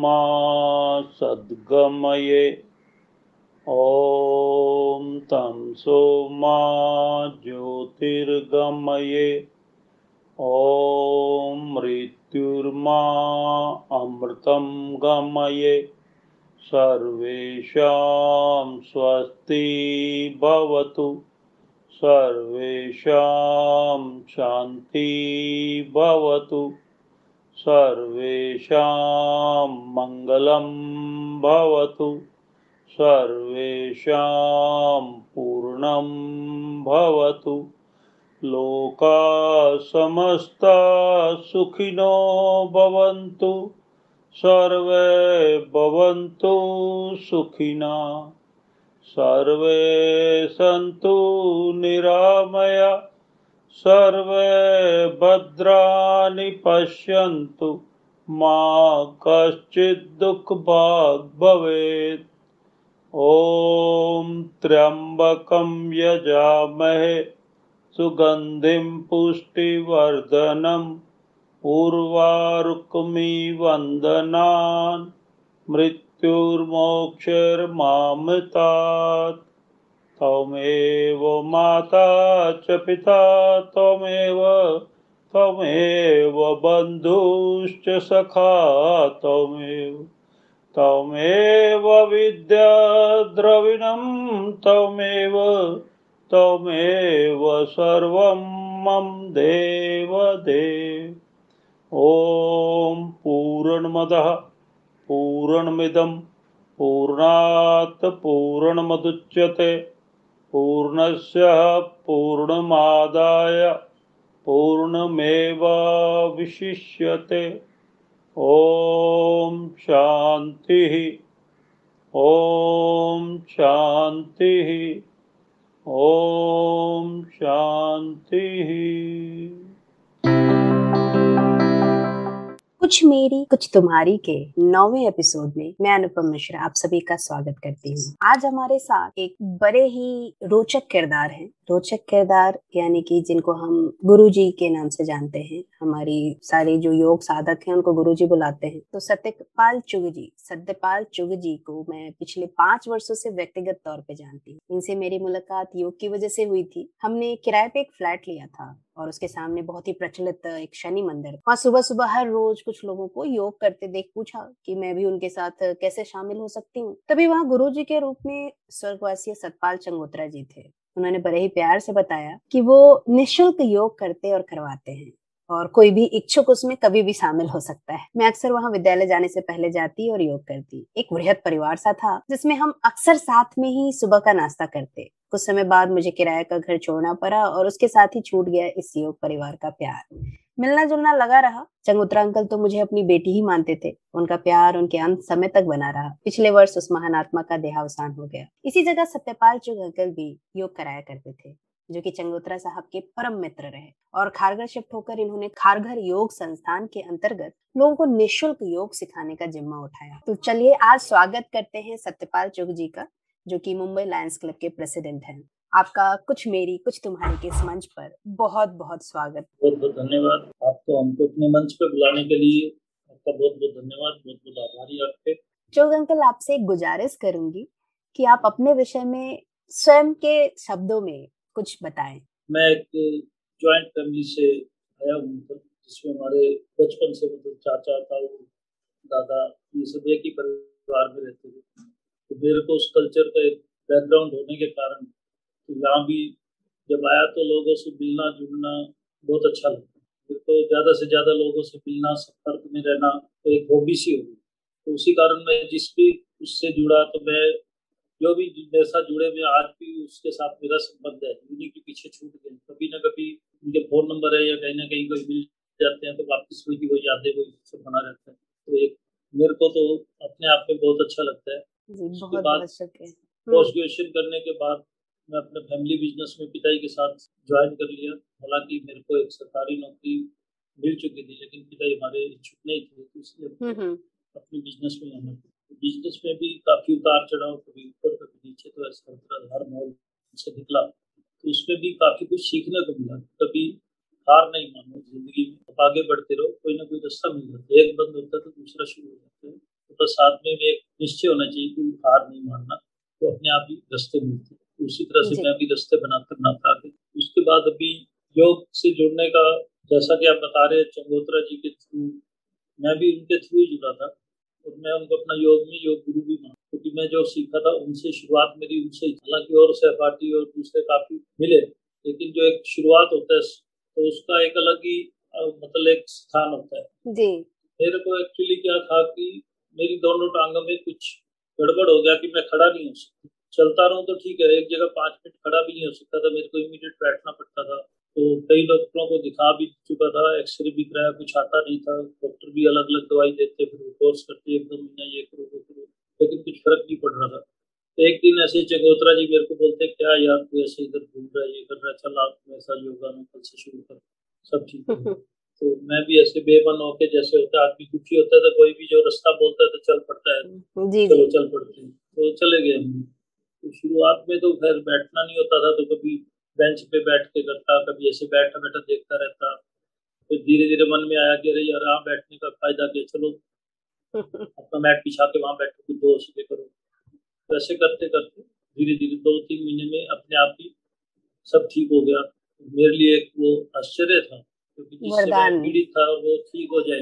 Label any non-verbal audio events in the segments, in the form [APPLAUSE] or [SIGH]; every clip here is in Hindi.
मा सद्गमये। ॐ तमसो मा ज्योतिर्गमये। ॐ मृत्युर्मा अमृतं गमये। सर्वेषां स्वस्ति भवतु। सर्वेषां शान्ति भवतु। सर्वेषां मङ्गलं भवतु। सर्वेषां पूर्णं भवतु। लोका समस्ता सुखिनो भवन्तु। सर्वे भवन्तु सुखिना। सर्वे सन्तु निरामया। सर्वे भद्राणि पश्यन्तु मा कश्चित् दुःखभाग् भवेत्। ॐ त्र्यम्बकं यजामहे सुगन्धिं पुष्टिवर्धनम् उर्वारुकमिवन्दनान् मृत्युर्मोक्षर्मामृतात्। त्वमेव माता च पिता त्वमेव त्वमेव बन्धुश्च सखा त्वमेव। त्वमेव विद्या द्रविणं त्वमेव त्वमेव सर्वं मम देव देव ॐ पूर्णमदः, पूर्णमिदं, पूर्णात् पूर्णमदुच्यते। पूर्णस्य पूर्णमादाय पूर्णमेवावशिष्यते। ॐ शान्तिः। ॐ शान्तिः। ॐ शान्तिः। कुछ मेरी, कुछ तुम्हारी के नौवे एपिसोड में मैं अनुपम मिश्रा आप सभी का स्वागत करती हूँ। आज हमारे साथ एक बड़े ही रोचक किरदार हैं। रोचक किरदार यानी कि जिनको हम गुरु जी के नाम से जानते हैं। हमारी सारी जो योग साधक हैं, उनको गुरु जी बुलाते हैं। तो सत्यपाल चुग जी सत्यपाल चुग जी को मैं पिछले पाँच वर्षों से व्यक्तिगत तौर पे जानती हूँ। इनसे मेरी मुलाकात योग की वजह से हुई थी। हमने किराए पे एक फ्लैट लिया था। और उसके सामने बहुत ही प्रचलित एक शनि मंदिर वहाँ सुबह सुबह हर रोज कुछ लोगों को योग करते देख पूछा कि मैं भी उनके साथ कैसे शामिल हो सकती हूँ। तभी वहाँ गुरु जी के रूप में स्वर्गवासी सतपाल चंगोत्रा जी थे। उन्होंने बड़े ही प्यार से बताया कि वो निशुल्क योग करते और करवाते हैं। और कोई भी इच्छुक उसमें कभी भी शामिल हो सकता है। मैं अक्सर वहाँ विद्यालय जाने से पहले जाती और योग करती। एक वृहद परिवार सा था, जिसमें हम अक्सर साथ में ही सुबह का नाश्ता करते। कुछ समय बाद मुझे किराए का घर छोड़ना पड़ा और उसके साथ ही छूट गया इस योग परिवार का प्यार। मिलना जुलना लगा रहा। चंगोत्रा अंकल तो मुझे अपनी बेटी ही मानते थे। उनका प्यार उनके अंत समय तक बना रहा। पिछले वर्ष उस महान आत्मा का देहावसान हो गया। इसी जगह सत्यपाल चुग अंकल भी योग कराया करते थे। जो कि चंगोत्रा साहब के परम मित्र रहे। और खारघर शिफ्ट होकर इन्होंने खारघर योग संस्थान के अंतर्गत लोगों को निशुल्क योग सिखाने का जिम्मा उठाया। तो चलिए आज स्वागत करते हैं सत्यपाल चुग जी का जो कि मुंबई लायंस क्लब के प्रेसिडेंट हैं। आपका कुछ मेरी कुछ तुम्हारी के इस मंच पर बहुत बहुत स्वागत। बहुत बहुत धन्यवाद आपको हमको अपने मंच पर बुलाने के लिए आपका बहुत बहुत धन्यवाद बहुत बहुत आभारी आपके। चोग अंकल आपसे एक गुजारिश करूँगी कि आप अपने विषय में स्वयं के शब्दों में कुछ बताएँ। मैं एक जॉइंट फैमिली से आया हूँ मतलब जिसमें हमारे बचपन से मतलब चाचा, ताऊ, दादा, ये सब एक ही परिवार में रहते थे। तो मेरे को उस कल्चर का एक बैकग्राउंड होने के कारण तो यहाँ भी जब आया तो लोगों से मिलना जुलना बहुत अच्छा लगता। है तो ज़्यादा से ज़्यादा लोगों से मिलना, संपर्क में रहना एक हॉबी सी होगी तो उसी कारण मैं जिस भी उससे जुड़ा तो मैं जो भी मेरे साथ जुड़े हुए आज भी उसके साथ मेरा संबंध है। उन्हीं के पीछे छूट गए कभी ना कभी उनके फ़ोन नंबर है या कहीं ना कहीं कोई मिल जाते हैं तो वापस वही वो यादें वही सब बना रहता है। तो एक मेरे को तो अपने आप में बहुत अच्छा लगता है। उसके बाद पोस्ट ग्रेजुएशन करने के बाद मैं अपने फैमिली बिज़नेस में पिताजी के साथ ज्वाइन कर लिया। हालाँकि मेरे को एक सरकारी नौकरी मिल चुकी थी लेकिन पिताजी हमारे इच्छुक नहीं थे तो इसलिए अपने बिज़नेस में आना बिज़नेस में भी काफ़ी उतार चढ़ाव कभी ऊपर कभी नीचे तो ऐसा हर माहौल से निकला। तो उसमें भी काफ़ी कुछ सीखने को मिला। कभी हार नहीं मानो ज़िंदगी में। आप आगे बढ़ते रहो कोई ना कोई रास्ता मिल जाता है। एक बंद होता है तो दूसरा शुरू हो जाता है। तो बस आदमी में एक निश्चय होना चाहिए कि हार नहीं मानना तो अपने आप ही रास्ते मिलते उसी तरह से मैं भी रास्ते बनाकर बनाता आगे। उसके बाद अभी योग से जुड़ने का जैसा कि आप बता रहे चंगोत्रा जी के थ्रू मैं भी उनके थ्रू ही जुड़ा था। और मैं उनको अपना योग में योग गुरु भी मान क्योंकि मैं जो सीखा था उनसे शुरुआत मेरी उनसे हालाँकि और सहपाठी और दूसरे काफ़ी मिले लेकिन जो एक शुरुआत होता है तो उसका एक अलग ही मतलब एक स्थान होता है। जी। मेरे को एक्चुअली क्या था कि मेरी दोनों टांगों में कुछ गड़बड़ हो गया कि मैं खड़ा नहीं हो सकता। चलता रहूँ तो ठीक है एक जगह पाँच मिनट खड़ा भी नहीं हो सकता था मेरे को इमीडिएट बैठना पड़ता था। तो कई डॉक्टरों को दिखा भी चुका था एक्सरे भी कराया कुछ आता नहीं था। डॉक्टर भी अलग अलग दवाई देते फिर कोर्स करते एक दो महीना ये करो वो करो लेकिन कुछ फ़र्क नहीं पड़ रहा था। तो एक दिन ऐसे चकोत्रा जी मेरे को बोलते क्या यार तू ऐसे इधर घूम रहा है ये कर रहा है चल आप ऐसा योगा में कल से शुरू कर। सब ठीक है। [LAUGHS] तो मैं भी ऐसे बेमन होके जैसे होता है आदमी दुखी होता है तो कोई भी जो रास्ता बोलता है तो चल पड़ता है। जी चलो चल पड़ते हैं। तो चले गए हम तो शुरुआत में तो खैर बैठना नहीं होता था तो कभी बेंच पे बैठ के करता कभी ऐसे बैठा बैठा देखता रहता। फिर तो धीरे धीरे मन में आया कि अरे यार यहाँ बैठने का फ़ायदा क्या? चलो अपना मैट पिछा के वहाँ बैठो कुछ दो सीधे करो। तो ऐसे करते करते धीरे धीरे दो तीन महीने में अपने आप ही सब ठीक हो गया। मेरे लिए एक वो आश्चर्य था क्योंकि जिससे मैं पीड़ित था वो ठीक हो जाए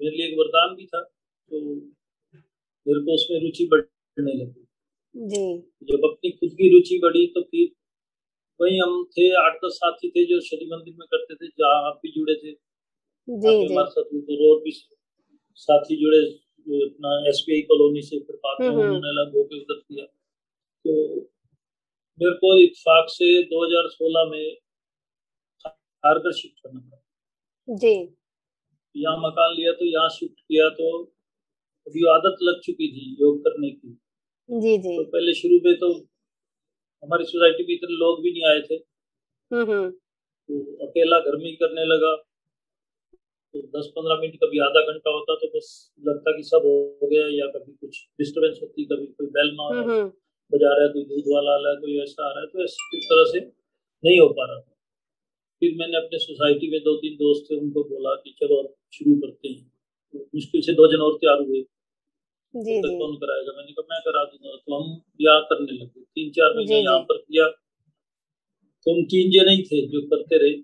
मेरे लिए एक वरदान भी था। तो मेरे को उसमें रुचि बढ़ने लगी। जी। जब अपनी खुद की रुचि बढ़ी तो फिर वही हम थे आठ दस साथी थे जो शनि मंदिर में करते थे जहाँ आप भी जुड़े थे। जी जी। हमारे साथ तो और भी साथी जुड़े अपना एस कॉलोनी से फिर बाद में हम्म, हम्म। उन्होंने अलग होकर उधर किया। तो मेरे को इतफाक से 2016 में खारगर शिफ्ट करना पड़ा। जी। यहाँ मकान लिया तो यहाँ शिफ्ट किया तो अभी आदत लग चुकी थी योग करने की। जी जी। तो पहले शुरू में तो हमारी सोसाइटी में इतने लोग भी नहीं आए थे। हम्म, हम्म। तो अकेला घर में ही करने लगा। तो दस पंद्रह मिनट कभी आधा घंटा होता तो बस लगता कि सब हो गया या कभी कुछ डिस्टरबेंस होती कभी कोई बैल मार हम्म, बजा रहा है कोई दूध वाला आ रहा है कोई ऐसा आ रहा है तो इस तरह से नहीं हो पा रहा था। फिर मैंने अपने सोसाइटी में दो तीन दोस्त थे उनको बोला कि चलो अब शुरू करते हैं। तो मुश्किल से दो जन और तैयार हुए। जी कौन कराएगा। मैंने कहा मैं करा दूँगा। तो हम ब्याह करने लगे। तीन चार महीने यहाँ पर किया। तो हम तीन जने ही थे जो करते रहे।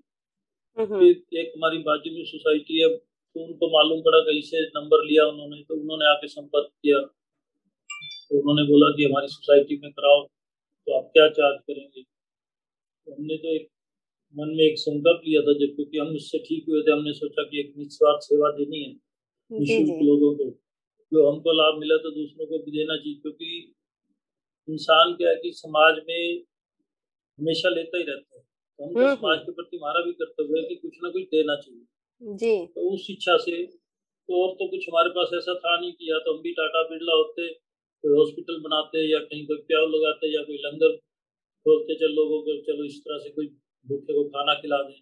फिर एक हमारी बाजू में सोसाइटी है। तो उनको मालूम पड़ा कहीं से नंबर लिया उन्होंने। तो उन्होंने आके संपर्क किया। तो उन्होंने बोला कि हमारी सोसाइटी में कराओ तो आप क्या चार्ज करेंगे? तो हमने तो एक मन में एक संकल्प लिया था जब क्योंकि हम उससे ठीक हुए थे। हमने सोचा कि एक निस्वार्थ सेवा देनी है निःशुल्क लोगों को। जो हमको लाभ मिला तो दूसरों को भी देना चाहिए क्योंकि इंसान क्या है कि समाज में हमेशा लेता ही रहता है। तो हमको समाज। के प्रति हमारा भी कर्तव्य है कि कुछ ना कुछ देना चाहिए। जी। तो उस इच्छा से तो और तो कुछ हमारे पास ऐसा था नहीं कि या तो हम भी टाटा बिरला होते कोई हॉस्पिटल बनाते या कहीं कोई प्याव लगाते या कोई लंगर खोलते चल लोगों को चलो इस तरह से कोई भूखे को खाना खिला दें।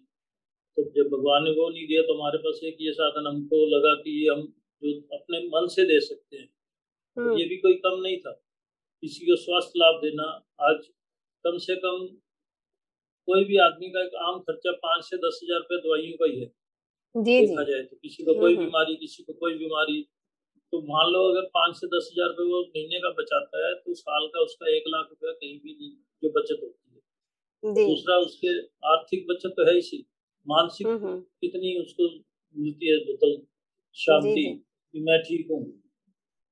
तो जब भगवान ने वो नहीं दिया तो हमारे पास एक ये साधन हमको लगा कि ये हम जो अपने मन से दे सकते हैं। तो हम्म। ये भी कोई कम नहीं था। किसी को स्वास्थ्य लाभ देना आज कम से कम कोई भी आदमी का एक आम खर्चा पाँच से दस हज़ार रुपये दवाइयों का ही है। देखा जाए तो किसी को कोई हम्म, हम्म। बीमारी किसी को कोई बीमारी तो मान लो अगर पाँच से दस हज़ार रुपये वो महीने का बचाता है तो साल का उसका एक लाख रुपया कहीं भी नहीं जो बचत होती है। दूसरा उसके आर्थिक बचत तो है ही सी। मानसिक कितनी उसको मिलती है मतलब शांति कि मैं ठीक हूँ।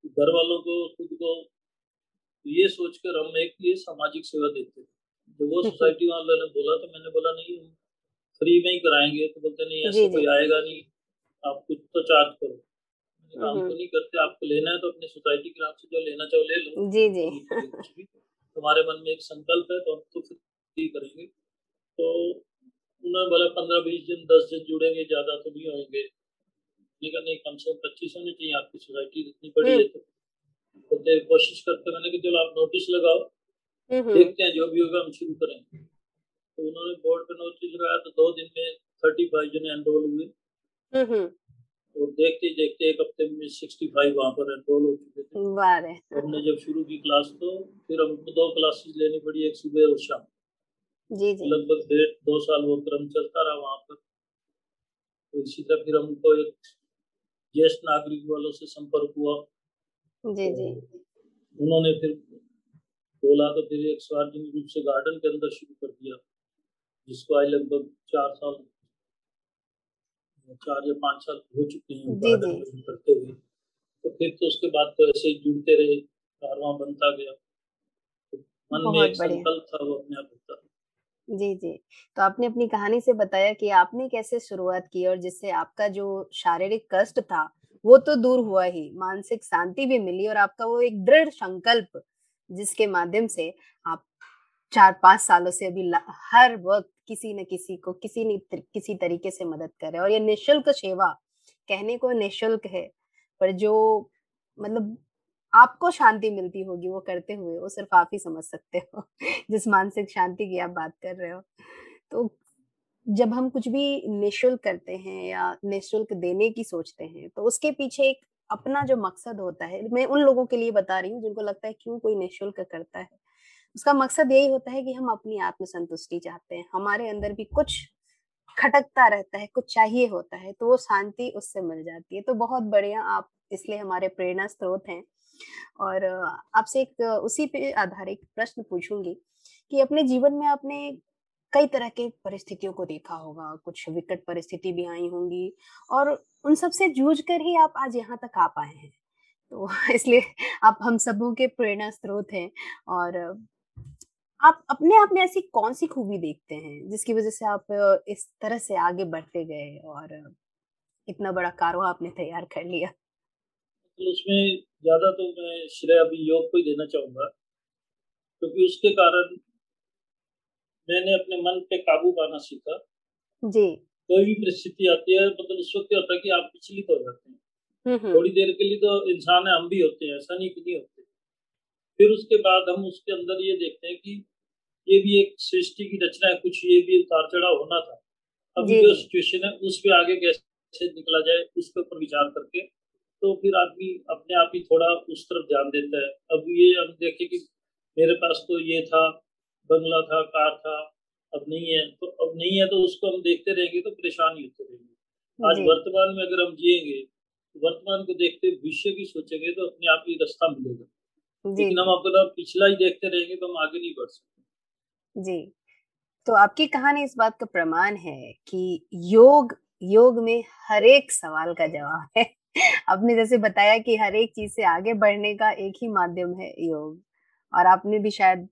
घर वालों को खुद को तो ये सोचकर हम एक ये सामाजिक सेवा देते थे जब वो सोसाइटी वालों ने बोला तो मैंने बोला नहीं हम फ्री में ही कराएँगे। तो बोलते नहीं ऐसा कोई आएगा नहीं। आप कुछ तो चार्ज करो। काम हम्म, तो हम्म। नहीं करते आपको लेना है तो अपनी सोसाइटी के नाम से जो लेना चाहो ले लो। जी जी। तुम्हारे मन में एक संकल्प है तो हम तो फ्री करेंगे। तो उन्होंने बोला पंद्रह बीस दिन दस दिन जुड़ेंगे ज़्यादा तो नहीं होंगे। मैंने कहा नहीं कम से कम पच्चीस होने चाहिए आपकी सोसाइटी इतनी बड़ी है तो। बोलते कोशिश करते मैंने कहा चलो आप नोटिस लगाओ। देखते हैं जो भी होगा हम शुरू करेंगे तो उन्होंने बोर्ड पे नोटिस लगाया तो दो दिन में थर्टी फाइव जने एनरोल हुए। और देखते देखते एक हफ़्ते में सिक्सटी फाइव वहाँ पर एनरोल हो चुके थे। हमने जब शुरू की क्लास तो फिर हमको दो क्लासेस लेनी पड़ी एक सुबह और शाम। जी जी। लगभग डेढ़ दो साल वो क्रम चलता रहा वहाँ पर। तो इसी तरह फिर हमको एक ज्येष्ठ नागरिक वालों से संपर्क हुआ। जी जी। तो उन्होंने फिर बोला तो फिर एक सार्वजनिक रूप से गार्डन के अंदर शुरू कर दिया जिसको आज लगभग चार साल चार या पाँच साल हो चुके हैं गार्डन करते हुए। तो फिर तो उसके बाद तो ऐसे ही जुड़ते रहे कारवा बनता गया। तो मन में एक संकल्प था वो अपने आप होता जी जी। तो आपने अपनी कहानी से बताया कि आपने कैसे शुरुआत की और जिससे आपका जो शारीरिक कष्ट था, वो तो दूर हुआ ही, मानसिक शांति भी मिली और आपका वो एक दृढ़ संकल्प जिसके माध्यम से आप चार पाँच सालों से अभी हर वक्त किसी न किसी को किसी न किसी तरीके से मदद कर रहे हैं और ये निशुल्क सेवा कहने को निशुल्क है, पर जो मतलब आपको शांति मिलती होगी, वो करते हुए, वो सिर्फ़ आप ही समझ सकते हो, [LAUGHS] जिस मानसिक शांति की आप बात कर रहे हो। तो जब हम कुछ भी निशुल्क करते हैं या निशुल्क देने की सोचते हैं तो उसके पीछे एक अपना जो मकसद होता है, मैं उन लोगों के लिए बता रही हूँ जिनको लगता है क्यों कोई निःशुल्क करता है। उसका मकसद यही होता है कि हम अपनी आत्म संतुष्टि चाहते हैं, हमारे अंदर भी कुछ खटकता रहता है, कुछ चाहिए होता है तो वो शांति उससे मिल जाती है। तो बहुत बढ़िया आप इसलिए हमारे प्रेरणा स्रोत हैं। और आपसे एक उसी पे आधारित प्रश्न पूछूँगी कि अपने जीवन में आपने कई तरह के परिस्थितियों को देखा होगा, कुछ विकट परिस्थिति भी आई होंगी और उन सबसे जूझ कर ही आप आज यहाँ तक आ पाए हैं। तो [LAUGHS] इसलिए आप, हम सबों के प्रेरणा स्रोत हैं और आप अपने आप में ऐसी कौन सी खूबी देखते हैं जिसकी वजह से आप इस तरह से आगे बढ़ते गए और इतना बड़ा कारवा आपने तैयार कर लिया? उसमें ज़्यादा तो मैं श्रेय अभी योग को ही देना चाहूँगा क्योंकि उसके कारण मैंने अपने मन पे काबू पाना सीखा। जी। कोई भी परिस्थिति आती है मतलब उस वक्त होता है कि आप विचलित हो जाते हैं। हम्म, हम्म। थोड़ी देर के लिए तो इंसान है हम भी होते हैं ऐसा नहीं कि नहीं होते। फिर उसके बाद हम उसके अंदर ये देखते हैं कि ये भी एक सृष्टि की रचना है कुछ ये भी उतार चढ़ाव होना था। अभी जो सिचुएशन है उस पर आगे कैसे निकला जाए उसके ऊपर विचार करके तो फिर आदमी अपने आप ही थोड़ा उस तरफ़ ध्यान देता है। अब ये हम देखें कि मेरे पास तो ये था बंगला था कार था अब नहीं है। तो अब नहीं है तो उसको हम देखते रहेंगे तो परेशान ही होते रहेंगे। आज वर्तमान में अगर हम जिएँगे तो वर्तमान को देखते भविष्य की सोचेंगे तो अपने आप ही रास्ता मिलेगा। लेकिन हम अपना पिछला ही देखते रहेंगे तो हम आगे नहीं बढ़ सकते। जी। तो आपकी कहानी इस बात का प्रमाण है कि योग योग में हर एक सवाल का जवाब है। आपने जैसे बताया कि हर एक चीज़ से आगे बढ़ने का एक ही माध्यम है योग, और आपने भी शायद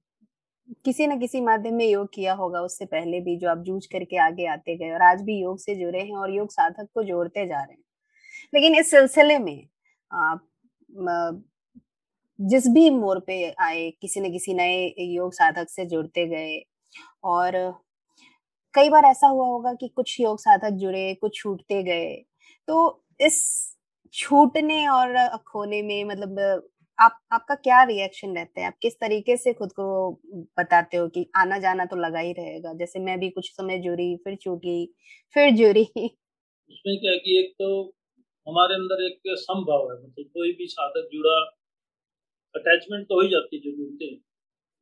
किसी न किसी माध्यम में योग किया होगा उससे पहले भी जो आप जूझ करके आगे आते गए और आज भी योग से जुड़े हैं और योग साधक को जोड़ते जा रहे हैं। लेकिन इस सिलसिले में आप जिस भी मोड़ पे आए, किसी न किसी नए योग साधक से जुड़ते गए, और कई बार ऐसा हुआ होगा कि कुछ योग साधक जुड़े, कुछ छूटते गए तो इस छूटने और खोने में मतलब आप आपका क्या रिएक्शन रहता है? आप किस तरीके से खुद को बताते हो कि आना जाना तो लगा ही रहेगा? जैसे मैं भी कुछ समय जुड़ी फिर छूटी फिर जुड़ी। उसमें क्या कि एक तो हमारे अंदर एक संभव है मतलब कोई भी साधक जुड़ा अटैचमेंट तो हो ही जाती है जो जुड़ते हैं।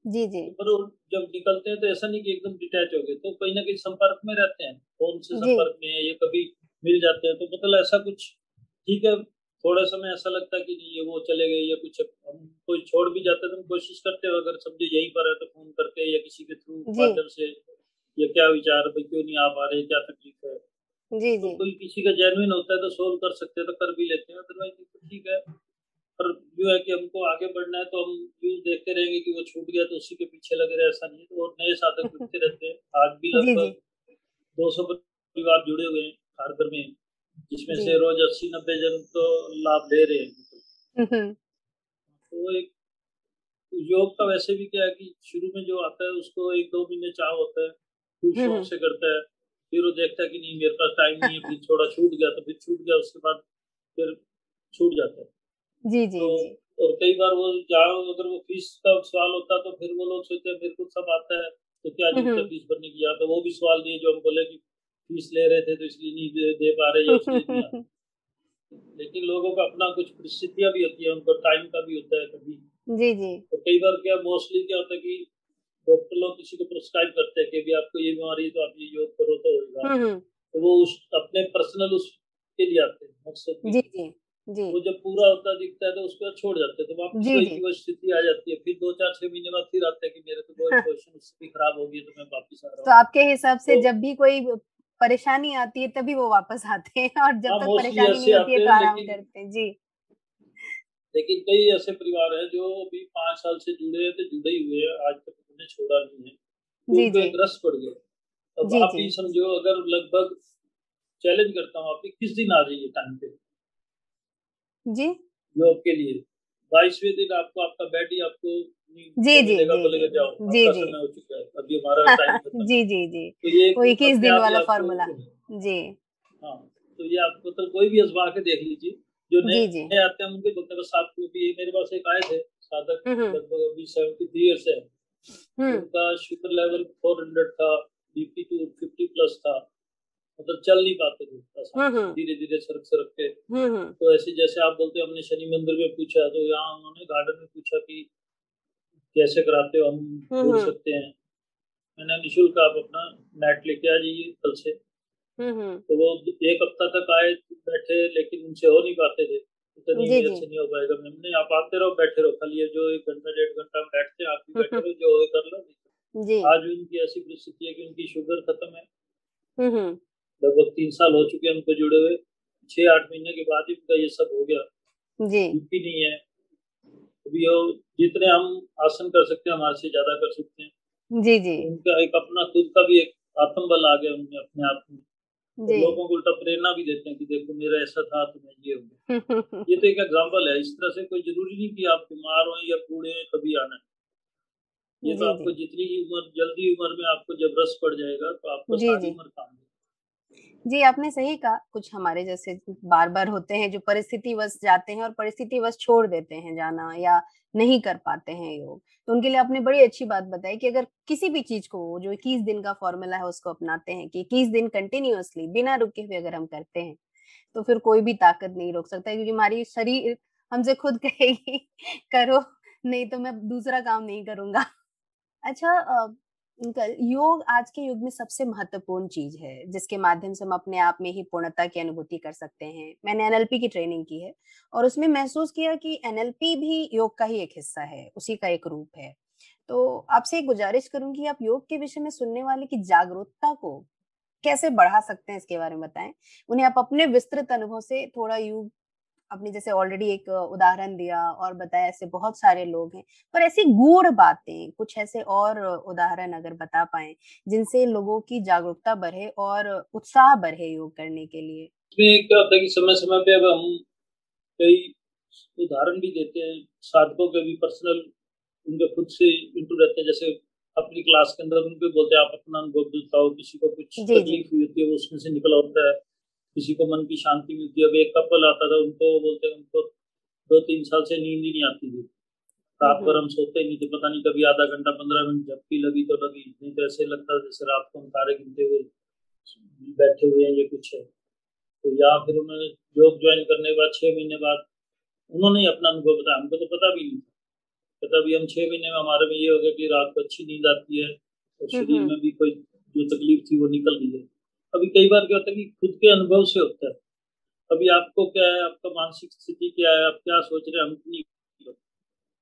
जी जी। पर जब निकलते हैं तो ऐसा नहीं कि एकदम डिटैच हो गए तो कहीं ना कहीं संपर्क में रहते हैं। फ़ोन से संपर्क में ये कभी मिल जाते हैं तो मतलब ऐसा कुछ ठीक है थोड़ा समय ऐसा लगता है कि नहीं ये वो चले गए या कुछ हम कोई छोड़ भी जाते तो हम कोशिश करते हो अगर समझे यहीं पर है तो फ़ोन करके या किसी के थ्रू माध्यम से ये क्या विचार भाई क्यों नहीं आ पा रहे क्या तकलीफ़ है? जी तो जी। कोई किसी का जेनुइन होता है तो सोल्व कर सकते हैं तो कर भी लेते हैं अदरवाइज़ तो ठीक है। पर जो है कि हमको आगे बढ़ना है तो हम यूज़ देखते रहेंगे कि वो छूट गया तो उसी के पीछे लगे रहे ऐसा नहीं तो और नए साधक [LAUGHS] जुड़ते रहते हैं। आज भी लगभग दो सौ परिवार जुड़े हुए हैं खारगर में। जिसमें से रोज अस्सी नब्बे जन तो लाभ ले रहे हैं। तो एक योग का वैसे भी क्या है कि शुरू में जो आता है उसको एक दो महीने चाह होता है खूब शौक। से करता है फिर वो देखता है कि नहीं मेरे पास टाइम नहीं है फिर थोड़ा छूट गया तो फिर छूट गया उसके बाद फिर छूट जाता है जी जी, तो, जी। और कई बार वो जहाँ अगर वो फ़ीस का सवाल होता है तो फिर वो लोग सोचते हैं मेरे को सब आता है तो क्या है हम्म। फ़ीस भरने की तो वो भी सवाल दिए जो हम बोले कि फ़ीस ले रहे थे तो इसलिए नहीं दे, दे पा रहे [LAUGHS] लेकिन लोगों का अपना कुछ परिस्थितियाँ भी होती है उनको टाइम का भी होता है कभी। जी जी। तो कई बार क्या मोस्टली क्या होता है कि डॉक्टर लोग किसी को प्रिस्क्राइब करते हैं कि भी आपको ये बीमारी है तो आप ये योग करो तो होगा। हम्म, हम्म। तो वो उस अपने पर्सनल उस के लिए आते हैं मकसद जी जी जी। वो जब पूरा होता दिखता है तो उसको छोड़ जाते हैं। तो वापस वही वो स्थिति आ जाती है। फिर दो चार छह महीने बाद फिर आते हैं कि मेरे तो [LAUGHS] वो पोजिशन उससे भी खराब हो गई तो मैं वापस आ तो रहा हूँ। आपके हिसाब से तो जब भी कोई परेशानी आती है तभी वो वापस आते हैं और जब हाँ तक परेशानी नहीं होती है तो आराम करते हैं। जी। लेकिन कई ऐसे परिवार हैं जो अभी पाँच साल से जुड़े हैं तो जुड़े ही हुए हैं आज तक उन्हें छोड़ा नहीं है। जी एक रस पड़ गया। अब आप ही समझो अगर लगभग चैलेंज करता हूँ आप किस दिन आ जाइए टाइम पे? जी। योग के लिए। बाईसवें दिन आपको आपका बेड ही आपको जी जी मिलेगा जी जी जाओ जी। जी हो है जी जी जी। तो वो इक्कीस दिन वाला फॉर्मूला जी। हाँ तो ये आपको तो कोई भी आजमा के देख लीजिए जो नए आते हैं उनके बोलते हैं बस आपको भी मेरे पास एक आए थे साधक हम्म लगभग अभी सेवेंटी थ्री ईयर्स है। हम्म। उनका शुगर लेवल फोर हंड्रेड था बीपी टू फिफ्टी प्लस था। मतलब चल नहीं पाते थे हम्म हम्म। धीरे धीरे सरक सरक के। हम्म हम्म। तो ऐसे जैसे आप बोलते हैं हमने शनि मंदिर में पूछा तो यहाँ उन्होंने गार्डन में पूछा कि कैसे कराते हो हम हम्म, बोल हम्म। सकते हैं। मैंने निशुल्क आप अपना नेट लेके आ जाइए कल से। हम्म हम्म। तो वो एक हफ़्ता तक आए बैठे लेकिन उनसे हो नहीं पाते थे। तो नहीं जी, से नहीं हो पाएगा मैंने आप आते रहो बैठे रहो। खाली जो एक घंटा डेढ़ घंटा हम बैठते हैं आप भी बैठे रहो जो हो कर लो। जी। आज उनकी ऐसी परिस्थिति है कि उनकी शुगर खत्म है। हम्म हम्म। लगभग तीन साल हो चुके हैं उनको जुड़े हुए। छह आठ महीने के बाद ही उनका ये सब हो गया। जी। नहीं है। वो जितने हम आसन कर सकते हैं हमारे से ज़्यादा कर सकते हैं। जी जी। उनका एक अपना खुद का भी एक आत्मबल आ गया उनमें अपने आप में। तो लोगों को उल्टा प्रेरणा भी देते हैं कि देखो मेरा ऐसा था तो मैं ये हो गया। ये तो एक एग्ज़ाम्पल है। इस तरह से कोई ज़रूरी नहीं कि आप बीमार हो या बूढ़े हैं कभी आना। ये तो आपको जितनी ही उम्र जल्दी उम्र में आपको जब रस पड़ जाएगा तो आपको सारी उम्र काम। जी, आपने सही कहा। कुछ हमारे जैसे बार बार होते हैं जो परिस्थितिवश जाते हैं और परिस्थितिवश छोड़ देते हैं जाना या नहीं कर पाते हैं योग। तो उनके लिए आपने बड़ी अच्छी बात बताई कि अगर किसी भी चीज़ को जो इक्कीस दिन का फॉर्मूला है उसको अपनाते हैं कि इक्कीस दिन कंटिन्यूअसली बिना रुके हुए अगर हम करते हैं तो फिर कोई भी ताकत नहीं रोक सकता क्योंकि हमारी शरीर हमसे खुद कहेगी, करो, नहीं तो मैं दूसरा काम नहीं करूँगा। अच्छा योग आज के युग में सबसे महत्वपूर्ण चीज़ है, जिसके माध्यम से हम अपने आप में ही पूर्णता की अनुभूति कर सकते हैं। मैंने एनएलपी की ट्रेनिंग की है और उसमें महसूस किया कि एनएलपी भी योग का ही एक हिस्सा है, उसी का एक रूप है। तो आपसे गुजारिश करूँगी आप योग के विषय में सुनने वाले की जागरूकता को कैसे बढ़ा सकते हैं इसके बारे में बताएँ। उन्हें आप अपने विस्तृत अनुभव से थोड़ा योग आपने जैसे ऑलरेडी एक उदाहरण दिया और बताया ऐसे बहुत सारे लोग हैं। पर ऐसी गूढ़ बातें कुछ ऐसे और उदाहरण अगर बता पाए जिनसे लोगों की जागरूकता बढ़े और उत्साह बढ़े योग करने के लिए। इसमें क्या होता है कि समय समय पे अब हम कई उदाहरण भी देते हैं साधकों के भी पर्सनल उनके खुद से इंटू रहते हैं। जैसे अपनी क्लास के अंदर उनको बोलते हैं आप अपना अनुभव बताओ किसी को कुछ। तकलीफ़ हुई होती है वो उसमें से निकला होता है। किसी को मन की शांति मिलती है अब एक कपल आता था उनको बोलते उनको दो तीन साल से नींद ही नहीं आती थी। रात भर हम सोते नहीं थे पता नहीं कभी आधा घंटा पंद्रह मिनट झपकी लगी तो लगी। नहीं तो ऐसे लगता जैसे रात को हम तारे गिनते हुए बैठे हुए हैं ये कुछ है। तो या फिर उन्होंने योग ज्वाइन करने के बाद छह महीने बाद उन्होंने ही अपना अनुभव बताया। हमको तो पता भी नहीं था। कहता अभी हम छह महीने में हमारे में ये हो गया कि रात को अच्छी नींद आती है और शरीर हम्म। में भी कोई जो तकलीफ़ थी वो निकल गई है। अभी कई बार क्या होता है कि खुद के अनुभव से होता है। अभी आपको क्या है आपका मानसिक स्थिति क्या है आप क्या सोच रहे हैं हम नहीं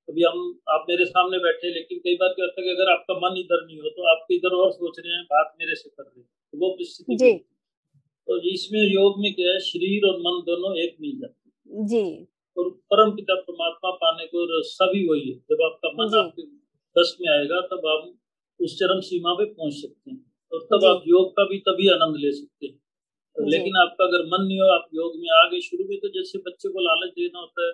अभी हम आप मेरे सामने बैठे लेकिन कई बार क्या होता है कि अगर आपका मन इधर नहीं हो तो आप इधर और सोच रहे हैं बात मेरे से कर रहे हैं। तो वो है। तो इसमें योग में क्या है शरीर और मन दोनों एक मिल जाते हैं। जी। और परम पिता परमात्मा पाने को सभी वही है। जब आपका मन आपके बस में आएगा तब आप उस चरम सीमा पे पहुँच सकते हैं। और तब आप योग का भी तभी आनंद ले सकते हैं। लेकिन आपका अगर मन नहीं हो आप योग में आगे शुरू में तो जैसे बच्चे को लालच देना होता है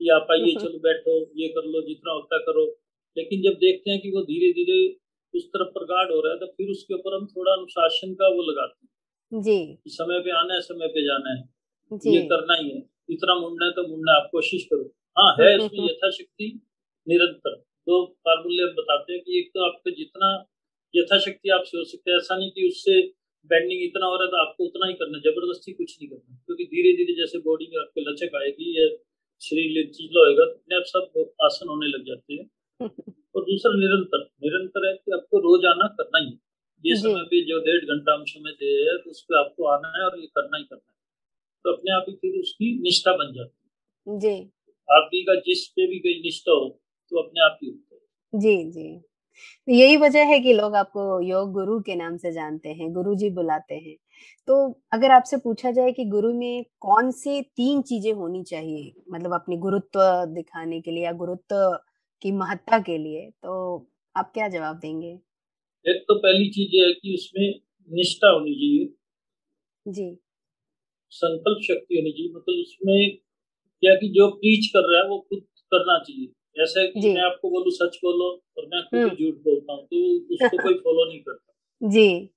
कि आप आइए हम्म। चलो बैठो ये कर लो जितना होता करो। लेकिन जब देखते हैं कि वो धीरे धीरे उस तरफ़ प्रगाढ़ हो रहा है तो फिर उसके ऊपर हम थोड़ा अनुशासन का वो लगाते हैं। जी। समय पे आना है समय पे जाना है। जी। ये करना ही है। इतना मुड़ना है तो मुड़ना आप कोशिश करो। हाँ है इसमें यथाशक्ति निरंतर। दो फार्मूले हम बताते हैं कि एक तो आपका जितना यथाशक्ति आपसे हो सकता है। ऐसा नहीं कि उससे बेंडिंग इतना हो रहा है तो आपको उतना ही करना ज़बरदस्ती कुछ नहीं करना क्योंकि धीरे धीरे जैसे बॉडी में आपके लचक आएगी या शरीर लचीला होएगा तो अपने आप सब आसन होने लग जाते हैं। [LAUGHS] और दूसरा निरंतर। निरंतर है कि आपको रोज आना करना ही है। ये समय पे जो डेढ़ घंटा हम समय दे हैं तो उस पर आपको आना है और ये करना ही करना है। तो अपने आप ही फिर उसकी निष्ठा बन जाती है। जी। आप भी का जिस पे भी कोई निष्ठा हो तो अपने आप ही होता है। जी जी। यही वजह है कि लोग आपको योग गुरु के नाम से जानते हैं गुरु जी बुलाते हैं। तो अगर आपसे पूछा जाए कि गुरु में कौन से तीन चीज़ें होनी चाहिए मतलब अपनी गुरुत्व दिखाने के लिए या गुरुत्व की महत्ता के लिए तो आप क्या जवाब देंगे? एक तो पहली चीज़ है कि उसमें निष्ठा होनी चाहिए। जी। संकल्प शक्ति होनी चाहिए। मतलब उसमें क्या कि जो प्रीच कर रहा है वो खुद करना चाहिए। है कि मैं आपको बोलूँ सच बोलो और मैं खुद हम्म। झूठ बोलता हूँ तो उसको कोई [LAUGHS] फॉलो नहीं करता। जी।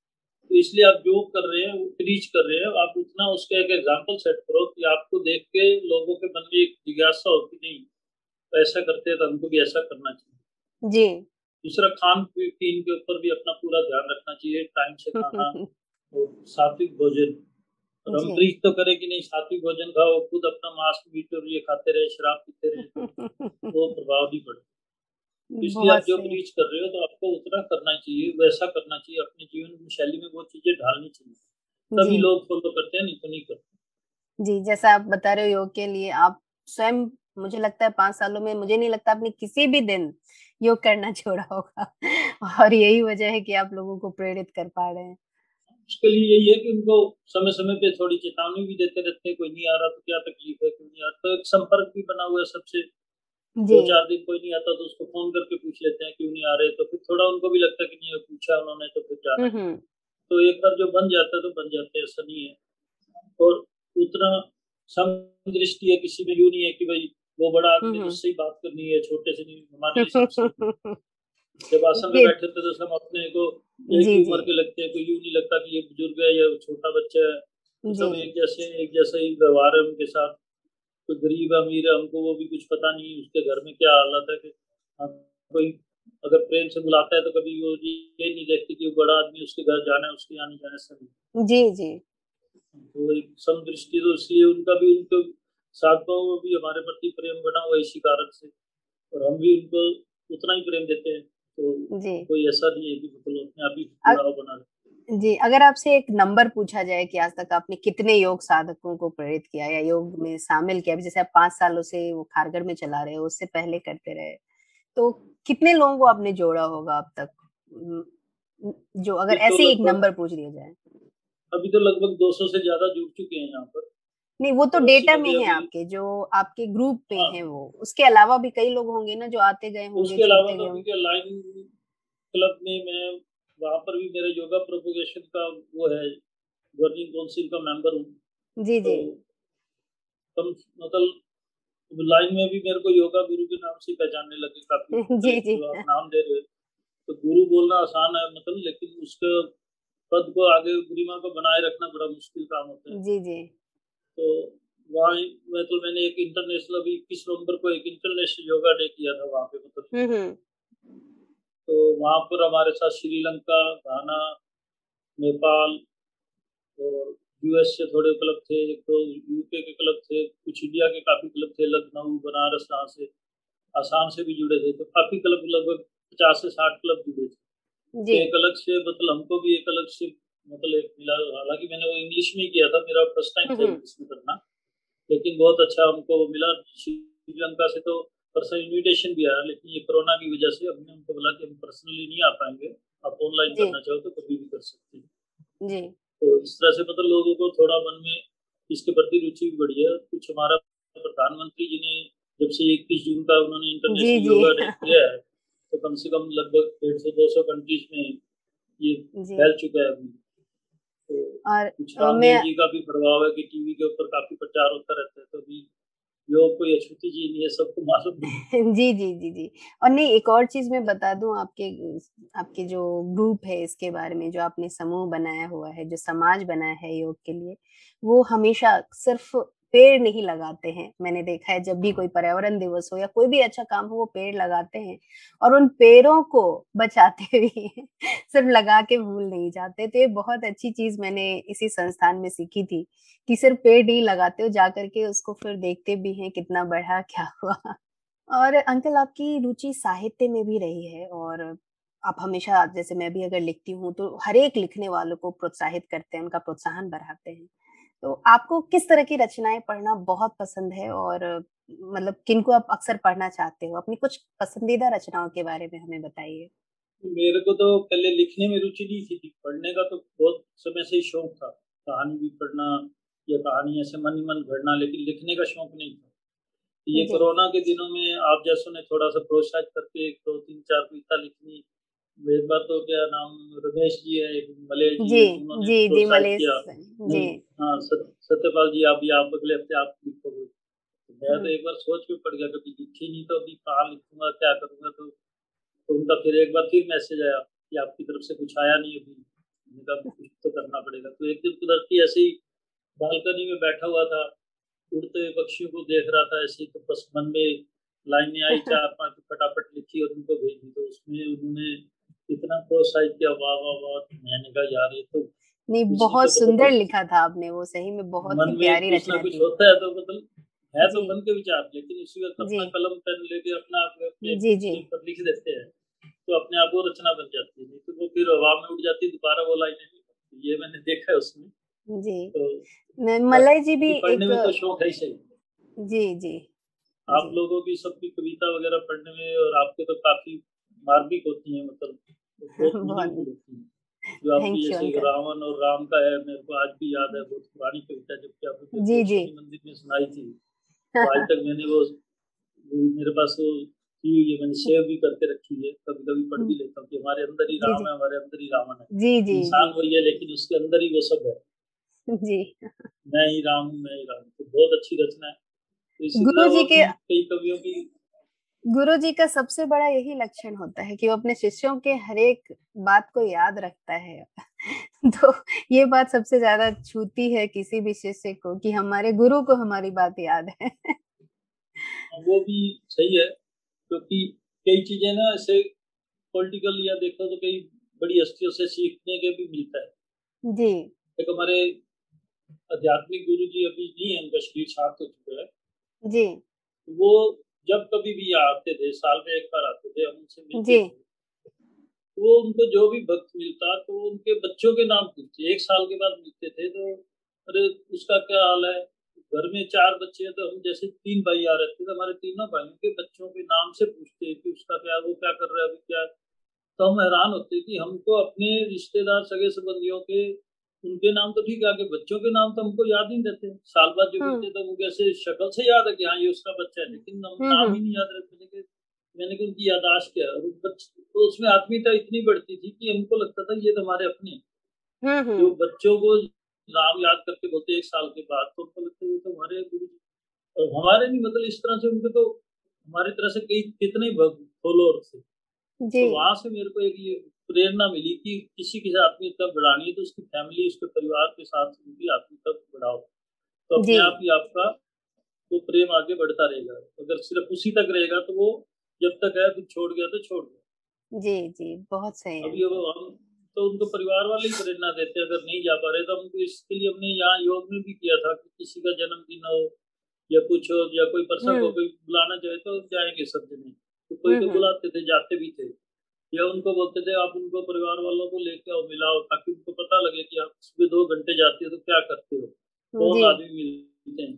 तो इसलिए आप जो कर रहे हैं वो प्रीच कर रहे हैं आप उतना उसका एक एग्ज़ाम्पल सेट करो कि आपको देख के लोगों के मन में एक जिज्ञासा हो कि नहीं तो ऐसा करते हैं तो हमको भी ऐसा करना चाहिए। जी। दूसरा खान पीन के ऊपर भी अपना पूरा ध्यान रखना चाहिए टाइम से खाना [LAUGHS] और सात्विक भोजन। प्रीच तो करें कि नहीं सात्विक भोजन खाओ खुद अपना मांस मीट और ये खाते रहे शराब पीते रहे। [LAUGHS] वो प्रभाव नहीं पड़ता इसलिए आप जो प्रीच कर रहे हो तो आपको उतना करना चाहिए वैसा करना चाहिए अपने जीवन शैली में वो चीज़ें ढालनी चाहिए। तभी लोग फॉलो करते हैं नहीं तो नहीं करते। जी जैसा आप बता रहे हो योग के लिए आप स्वयं मुझे लगता है पाँच सालों में मुझे नहीं लगता आपने किसी भी दिन योग करना [LAUGHS] छोड़ा होगा। और यही वजह है कि आप लोगों को प्रेरित कर पा रहे हैं। उसके लिए यही है कि उनको समय समय पे थोड़ी चेतावनी भी देते रहते हैं कोई नहीं आ रहा तो क्या तकलीफ़ है क्यों नहीं आ रहा? तो एक संपर्क भी बना हुआ है सबसे। दो चार दिन कोई नहीं आता तो उसको फ़ोन करके पूछ लेते हैं क्यों नहीं आ रहे? तो फिर थोड़ा उनको भी लगता है कि नहीं पूछा उन्होंने तो फिर जाना। हम्म, हम्म। तो एक बार जो बन जाता है तो बन जाते हैं ऐसा नहीं है। और उतना समदृष्टि है किसी में यूँ नहीं है कि भाई वो बड़ा आदमी हम्म, जिससे ही बात करनी है छोटे से नहीं हमारे [LAUGHS] जब आसन में बैठे थे तो सब अपने को एक ही उम्र के लगते हैं कोई यूँ नहीं लगता कि ये बुज़ुर्ग है या छोटा बच्चा है। तो सब एक जैसे एक जैसा ही व्यवहार है उनके साथ। कोई गरीब अमीर है हमको वो भी कुछ पता नहीं उसके घर में क्या हालत है कि कोई अगर प्रेम से बुलाता है तो कभी वो ये नहीं देखती कि वो बड़ा आदमी उसके घर जाना है उसके यहाँ आने जाने से जी जी। तो एक समदृष्टि तो इसलिए उनका भी उनके साथ भी हमारे प्रति प्रेम बना हुआ इसी कारण से। और हम भी उनको उतना ही प्रेम देते हैं। तो जी। कोई ऐसा नहीं है कि मतलब अपने आप ही बना रहे जी, अगर आपसे एक नंबर पूछा जाए कि आज तक आपने कितने योग साधकों को प्रेरित किया या योग में शामिल किया? जैसे आप पाँच सालों से वो खारगढ़ में चला रहे हो, उससे पहले करते रहे। तो कितने लोगों को आपने जोड़ा होगा अब तक? जो अगर ऐसे तो एक नंबर पूछ दिया जाए। अभी तो लगभग 200 से ज़्यादा जुड़ चुके हैं यहाँ पर। नहीं, वो तो डेटा में है आपके, जो आपके ग्रुप में हाँ। है वो। उसके अलावा भी कई लोग होंगे ना जो आते गए होंगे, उसके अलावा तो लाइन क्लब में मैं वहाँ पर भी मेरे योगा प्रोपोगेशन का वो है गवर्निंग काउंसिल का मेंबर हूँ। जी जी। तो, मतलब लाइन में भी मेरे को योगा गुरु के नाम से पहचानने लगे काफ़ी [LAUGHS] जी जी तो आप नाम दे रहे तो गुरु बोलना आसान है मतलब लेकिन उसके पद को आगे गरिमा को बनाए रखना बड़ा मुश्किल काम होता है। जी जी। तो वहाँ मतलब मैंने एक इंटरनेशनल अभी इक्कीस नवंबर को एक इंटरनेशनल योगा डे किया था वहाँ पे मतलब हम्म, हम्म। तो वहाँ पर हमारे साथ श्रीलंका घाना नेपाल और यूएस से थोड़े क्लब थे एक तो यूके के क्लब थे कुछ इंडिया के काफ़ी क्लब थे लखनऊ बनारस यहाँ से आसाम से भी जुड़े थे तो काफ़ी क्लब लगभग पचास से साठ क्लब जुड़े थे तो एक अलग से मतलब हमको भी एक अलग से मतलब एक मिला हालाँकि मैंने वो इंग्लिश में किया था मेरा फ़र्स्ट टाइम था इसमें करना। लेकिन बहुत अच्छा हमको मिला श्रीलंका से तो पर्सनल इन्विटेशन भी आया लेकिन ये कोरोना की वजह से हमने उनको बोला कि हम पर्सनली नहीं आ पाएँगे। आप ऑनलाइन करना चाहो तो कभी भी कर सकते हैं। तो इस तरह से मतलब लोगों को थोड़ा मन में इसके प्रति रुचि भी बढ़ी है। कुछ हमारा प्रधानमंत्री जी ने जब से इक्कीस जून का उन्होंने इंटरनेशनल योगा डे किया है तो कम से कम लगभग डेढ़ सौ दो सौ कंट्रीज़ में ये फैल चुका है अभी। और मैं जी का भी प्रभाव है कि टीवी के ऊपर काफ़ी प्रचार होता रहता है तो भी योग कोई अछूती चीज़ नहीं है सबको मालूम [LAUGHS] जी जी जी जी। और नहीं एक और चीज़ मैं बता दूँ आपके आपके जो ग्रुप है इसके बारे में जो आपने समूह बनाया हुआ है जो समाज बनाया है योग के लिए वो हमेशा सिर्फ़ पेड़ नहीं लगाते हैं। मैंने देखा है जब भी कोई पर्यावरण दिवस हो या कोई भी अच्छा काम हो वो पेड़ लगाते हैं और उन पेड़ों को बचाते भी हैं। सिर्फ़ लगा के भूल नहीं जाते। तो ये बहुत अच्छी चीज़ मैंने इसी संस्थान में सीखी थी कि सिर्फ़ पेड़ नहीं लगाते हो जाकर के उसको फिर देखते भी हैं कितना बढ़ा क्या हुआ। और अंकल आपकी रुचि साहित्य में भी रही है और आप हमेशा जैसे मैं भी अगर लिखती हूँ तो हर एक लिखने वालों को प्रोत्साहित करते हैं उनका प्रोत्साहन बढ़ाते हैं। तो आपको किस तरह की रचनाएँ पढ़ना बहुत पसंद है? और मतलब किनको आप अक्सर पढ़ना चाहते हो? अपनी कुछ पसंदीदा रचनाओं के बारे में हमें बताइए। मेरे को तो पहले लिखने में रुचि नहीं थी पढ़ने का तो बहुत समय से ही शौक था। कहानी भी पढ़ना या कहानी ऐसे मन ही मन घड़ना लेकिन लिखने का शौक नहीं था। ये कोरोना के दिनों में आप जैसों ने थोड़ा सा प्रोत्साहित करके एक दो तो तीन चार कविता लिखनी एक बार तो क्या नाम रमेश जी है एक मलेश जी जी जी मलेश जी। हाँ सत्यपाल जी आप भी आप अगले हफ़्ते आप लिखोगे। तो मैं तो एक बार सोच के पड़ गया कभी लिखी नहीं तो अभी कहाँ लिखूँगा क्या करूँगा तो, तो उनका फिर एक बार फिर मैसेज आया कि आपकी तरफ़ से कुछ आया नहीं अभी। उनका कुछ तो करना पड़ेगा। तो एक दिन कुदरती ऐसे ही बालकनी में बैठा हुआ था उड़ते हुए पक्षियों को देख रहा था ऐसे तो बस मन में लाइनें आई [LAUGHS] चार पाँच फटाफट लिखी और उनको भेज दी। तो उसमें उन्होंने प्रोत्साहित किया वाह वाह वाह तो मैंने कहा यार ये तो नहीं बहुत तो सुंदर लिखा था आपने वो सही में बहुत ही प्यारी रचना कुछ होता है तो मतलब है तो मन के विचार लेकिन उसी वक्त अपना कलम पेन लेके अपना जी जी। पर लिख देते हैं तो अपने आप वो रचना बन जाती है तो वो फिर हवा में उड़ जाती है दोबारा वो लाइनें ये मैंने देखा है उसमें। जी। तो मलय जी भी पढ़ने में तो शौक है सही। जी जी। आप लोगों की सबकी कविता वगैरह पढ़ने में और आपके तो काफ़ी मार्मिक होती है मतलब जो [LAUGHS] आपकी जैसे रावण और राम का है मेरे को आज भी याद है बहुत पुरानी कविता जबकि आपने जी जी। मंदिर में सुनाई थी। तो आज तक मैंने वो मेरे पास वो की हुई है मैंने सेव भी करके रखी है कभी कभी पढ़ भी लेता हूँ कि हमारे अंदर ही राम है हमारे अंदर ही रावण है। जी जी इंसान वही है लेकिन उसके अंदर ही वो सब है। जी। मैं ही राम हूँ मैं ही राम। तो बहुत अच्छी रचना है। तो गुरु जी के कई कवियों की गुरु जी का सबसे बड़ा यही लक्षण होता है कि वो अपने शिष्यों के हर एक बात को याद रखता है। [LAUGHS] तो ये बात सबसे ज़्यादा छूती है किसी भी शिष्य को कि हमारे गुरु को हमारी बात याद है। हाँ, वो भी सही है क्योंकि कई चीज़ें ना ऐसे पॉलिटिकल या देखो तो कई बड़ी हस्तियों से सीखने के भी मिलता है। जी। एक हमारे आध्यात्मिक गुरु जी अभी नहीं है उनका शरीर शांत हो चुका है। जी। वो जब कभी भी आते थे साल में एक बार आते थे हम उनसे मिलते थे। वो उनको जो भी भक्त मिलता तो उनके बच्चों के नाम पूछते एक साल के बाद मिलते थे तो अरे उसका क्या हाल है? घर में चार बच्चे हैं तो हम जैसे तीन भाई आ रहे थे तो हमारे तीनों भाइयों के बच्चों के नाम से पूछते कि उसका क्या वो क्या कर रहा है अभी क्या तो हम हैरान होते कि हमको अपने रिश्तेदार सगे संबंधियों के उनके नाम तो ठीक है आगे बच्चों के नाम तो हमको याद नहीं रहते। साल बाद जो मिलते तो वो कैसे शक्ल से याद है कि हाँ ये उसका बच्चा है लेकिन हम नाम ही नहीं याद रखते मैंने कहा उनकी यादाश्त किया तो उसमें आत्मीयता इतनी बढ़ती थी कि हमको लगता था ये तो हमारे अपने जो बच्चों को नाम याद करके बोलते एक साल के बाद तो हमको लगता है ये तो हमारे गुरु और हमारे नहीं मतलब इस तरह से उनके तो हमारी तरह से कई कितने फॉलोअर थे तो वहाँ से मेरे को एक ये प्रेरणा मिली कि किसी की आत्मीयता बढ़ानी है तो उसकी फैमिली उसके परिवार के साथ उनकी आत्मीयता बढ़ाओ। तो अपने आप ही आपका वो तो प्रेम आगे बढ़ता रहेगा। अगर सिर्फ़ उसी तक रहेगा तो वो जब तक है फिर छोड़ गया तो छोड़ गया जी जी बहुत सही अभी अब हम तो उनको परिवार वाले ही प्रेरणा देते अगर नहीं जा पा रहे तो हमको इसके लिए हमने यहाँ योग में भी किया था कि किसी का जन्मदिन हो या कुछ हो या कोई प्रसंग हो हम्म। कोई बुलाना चाहे तो जाएँगे सब जने। तो कोई तो बुलाते थे जाते भी थे। या उनको बोलते थे आप उनको परिवार वालों को लेके आओ मिलाओ ताकि उनको पता लगे कि आप सुबह दो घंटे जाते हो तो क्या करते हो। कौन आदमी मिलते हैं?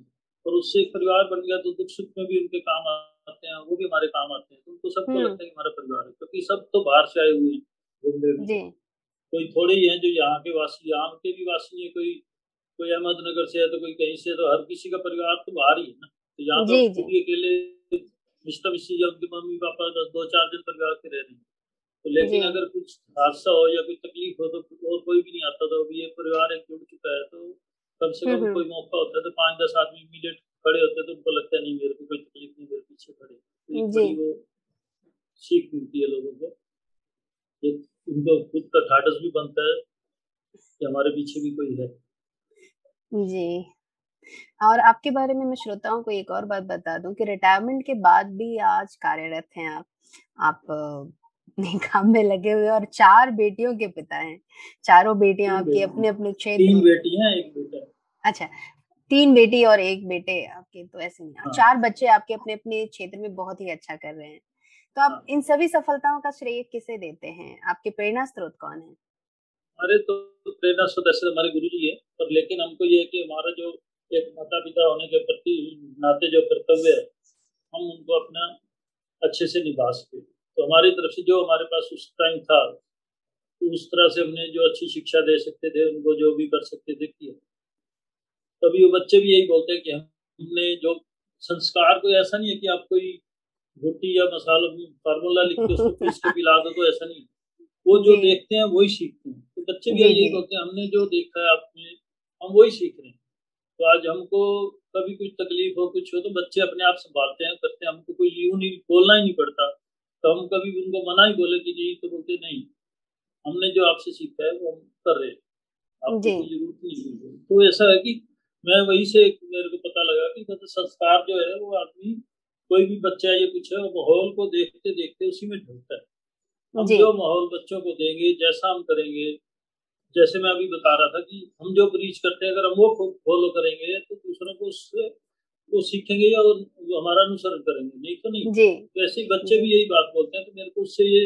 और उससे एक परिवार बन गया तो दुख सुख में भी उनके काम आते हैं वो भी हमारे काम आते हैं। तो उनको सबको हम्म। लगता है कि हमारा परिवार है क्योंकि सब तो बाहर से आए हुए हैं मुंबई में। कोई थोड़े ही हैं जो यहाँ के वासी यहाँ के भी वासी है कोई कोई अहमदनगर से है तो कोई कहीं से तो हर किसी का परिवार तो बाहर ही है ना। तो यहाँ तो अकेले मिस्टर मिस्सी या उनके मम्मी पापा दस दो चार दिन परिवार के रह रहे हैं। तो लेकिन अगर कुछ हादसा हो या कोई तकलीफ़ हो तो और कोई भी नहीं आता तो अभी ये परिवार एक जुड़ चुका है तो कम से कम कोई मौका होता है तो पाँच दस आदमी इमीडिएट खड़े होते हैं तो उनको लगता नहीं मेरे को कोई तकलीफ़ नहीं मेरे पीछे खड़े तो वो सीख मिलती है लोगों को। उनको खुद का ढाढ़स भी बनता है कि हमारे पीछे भी कोई है। जी। और आपके बारे में मैं श्रोताओं को एक और बात बता दूँ कि रिटायरमेंट के बाद भी आज कार्यरत हैं आप। आप अपने काम में लगे हुए और चार बेटियों के पिता हैं। चारों बेटियाँ आपकी अपने अपने क्षेत्र तीन बेटियाँ एक बेटा। अच्छा तीन बेटी और एक बेटे आपके तो ऐसे नहीं। हाँ। चार बच्चे आपके अपने अपने क्षेत्र में बहुत ही अच्छा कर रहे हैं। तो आप हाँ। इन सभी सफलताओं का श्रेय किसे देते हैं? आपके प्रेरणा स्रोत कौन है? अरे तो प्रेरणा स्रोत ऐसे हमारे गुरु जी है पर लेकिन हमको ये है कि हमारा जो एक माता पिता होने के प्रति नाते जो कर्तव्य है हम उनको अपना अच्छे से निभा सके। तो हमारी तरफ़ से जो हमारे पास उस टाइम था तो उस तरह से हमने जो अच्छी शिक्षा दे सकते थे उनको जो भी कर सकते थे किया। तभी वो बच्चे भी यही बोलते हैं कि हमने जो संस्कार कोई ऐसा नहीं है कि आप कोई रोटी या मसाला फार्मूला लिख के उसको पीस के पिला दो तो ऐसा नहीं वो जो देखते हैं वही सीखते हैं। तो बच्चे भी यही बोलते हैं हमने जो देखा है आपने हम वही सीख रहे हैं। तो आज हमको कभी कुछ तकलीफ़ हो कुछ हो तो बच्चे अपने आप संभालते हैं करते हैं। हमको कोई यूँ नहीं बोलना ही नहीं पड़ता। तो हम कभी उनको मना ही बोले कि नहीं तो बोलते नहीं हमने जो आपसे सीखा है वो हम कर रहे हैं। आपको ज़रूरत नहीं तो ऐसा है कि मैं वही से मेरे को पता लगा कि मतलब संस्कार जो है वो आदमी कोई भी बच्चा ये कुछ है माहौल को देखते देखते उसी में ढलता है। हम जो। माहौल बच्चों को देंगे जैसा हम करेंगे जैसे मैं अभी बता रहा था कि हम जो ब्रीच करते हैं अगर हम वो फॉलो करेंगे तो दूसरों को उससे वो सीखेंगे या हमारा अनुसरण करेंगे। नहीं तो नहीं। तो ऐसे ही बच्चे भी यही बात बोलते हैं तो मेरे को उससे ये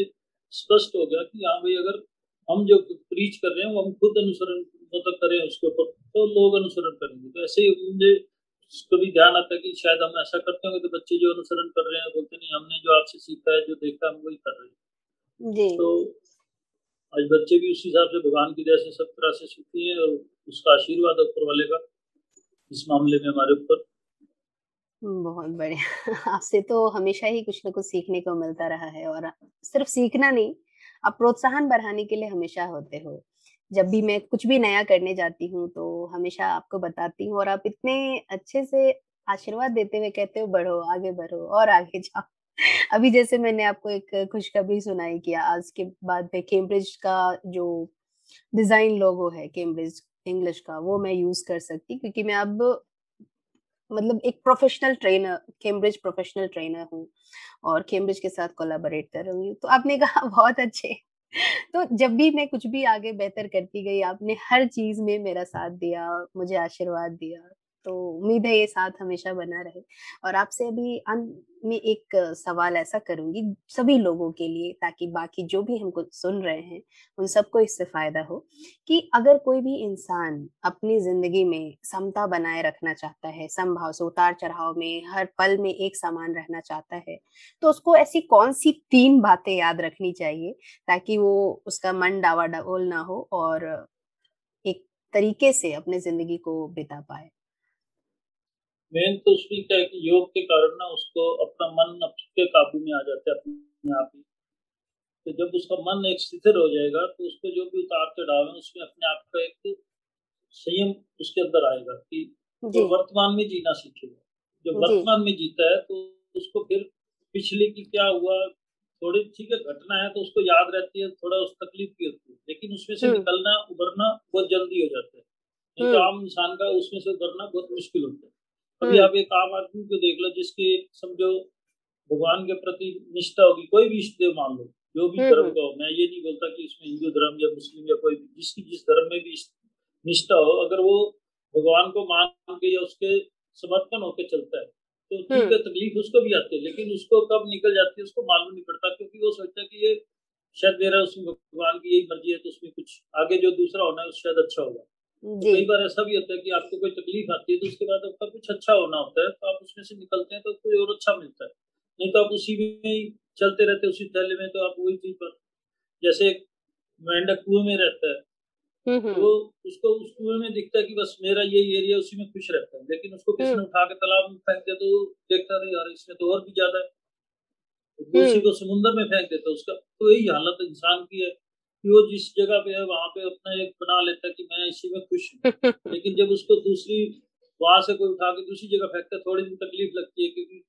स्पष्ट हो गया कि हाँ भाई अगर हम जो प्रीच कर रहे हैं वो हम खुद अनुसरण मतलब करें उसके ऊपर तो लोग अनुसरण करेंगे। तो ऐसे ही मुझे कभी ध्यान आता है कि शायद हम ऐसा करते होंगे तो बच्चे जो अनुसरण कर रहे हैं बोलते नहीं हमने जो आपसे सीखा है जो देखा हम वही कर रहे हैं। तो आज बच्चे भी उस हिसाब से भगवान की दया से सब तरह से सुखी हैं और उसका आशीर्वाद ऊपर वाले का इस मामले में हमारे ऊपर। बहुत बढ़िया। [LAUGHS] आपसे तो हमेशा ही कुछ ना कुछ सीखने को मिलता रहा है और सिर्फ़ सीखना नहीं, आप प्रोत्साहन बढ़ाने के लिए हमेशा होते हो। जब भी मैं कुछ भी नया करने जाती हूँ तो हमेशा आपको बताती हूँ और आप इतने अच्छे से आशीर्वाद देते हुए कहते हो, बढ़ो, आगे बढ़ो और आगे [LAUGHS] जाओ। अभी जैसे मैंने आपको एक खुशखबरी सुनाई किया आज के बाद में कैम्ब्रिज का जो डिज़ाइन लोगो है कैम्ब्रिज इंग्लिश का, वो मैं यूज़ कर सकती क्योंकि मैं अब मतलब एक professional trainer Cambridge professional trainer हूँ और कैम्ब्रिज के साथ कोलाबोरेट कर रही हूँ। तो आपने कहा [LAUGHS] बहुत अच्छे। तो जब भी मैं कुछ भी आगे बेहतर करती गई, आपने हर चीज़ में मेरा साथ दिया, मुझे आशीर्वाद दिया। तो उम्मीद है ये साथ हमेशा बना रहे। और आपसे अभी अंत में एक सवाल ऐसा करूँगी सभी लोगों के लिए ताकि बाकी जो भी हमको सुन रहे हैं, उन सबको इससे फ़ायदा हो कि अगर कोई भी इंसान अपनी ज़िंदगी में समता बनाए रखना चाहता है, समभाव से, उतार चढ़ाव में, हर पल में एक समान रहना चाहता है तो उसको ऐसी कौन सी तीन बातें याद रखनी चाहिए ताकि वो उसका मन डावा डोल ना हो और एक तरीके से अपने ज़िंदगी को बिता पाए? मेन तो उसमें क्या है कि योग के कारण ना उसको अपना मन अपने काबू में आ जाता है अपने आप ही। तो जब उसका मन एक स्थिर हो जाएगा तो उसको जो भी उतार चढ़ाव है उसमें अपने आप का एक संयम उसके अंदर आएगा कि वो वर्तमान में जीना सीखेगा जब वर्तमान में जीता है तो उसको फिर पिछले की क्या हुआ थोड़ी ठीक है घटना है तो उसको याद रहती है थोड़ा उस तकलीफ़ की होती है। लेकिन उसमें से हम्म। निकलना उभरना बहुत जल्दी हो जाता है। तो। आम इंसान का उसमें से उभरना बहुत मुश्किल होता है। अभी हम्म। आप एक आम आदमी को देख लो जिसके समझो भगवान के प्रति निष्ठा होगी कोई भी इष्ट देव मान लो जो भी हम्म, धर्म हम्म। का हो मैं ये नहीं बोलता कि उसमें हिंदू धर्म या मुस्लिम या कोई जिसकी जिस धर्म में भी निष्ठा हो अगर वो भगवान को मान के या उसके समर्पण होकर चलता है तो ठीक है तकलीफ़ उसको भी आती है लेकिन उसको कब निकल जाती है उसको मालूम नहीं पड़ता क्योंकि वो सोचता है कि ये शायद मेरा उसमें भगवान की यही मर्ज़ी है तो उसमें कुछ आगे जो दूसरा होना है शायद अच्छा होगा कई बार ऐसा भी होता है कि आपको कोई तकलीफ़ आती है तो उसके बाद आपका कुछ अच्छा होना होता है तो आप उसमें से निकलते हैं तो कोई और अच्छा मिलता है। नहीं तो आप उसी में ही चलते रहते उसी थैले में तो आप वही चीज़ पर जैसे मेंढक कुएँ में रहता है हम्म, हम्म। तो उसको उस कुएँ में दिखता है कि बस मेरा ये एरिया उसी में खुश रहता है लेकिन उसको किसी ने हम्म। उठा के तालाब में फेंक दिया तो देखता रहे यार इसमें तो और भी ज़्यादा है। तो उसी को समुन्द्र में फेंक देता है उसका। तो यही हालत इंसान की है। कि वो जिस जगह पे है वहाँ पे अपना एक बना लेता है कि मैं इसी में खुश हूँ। [LAUGHS] लेकिन जब उसको दूसरी वहाँ से कोई उठा के दूसरी जगह फेंकता है थोड़ी दिन तकलीफ़ लगती है क्योंकि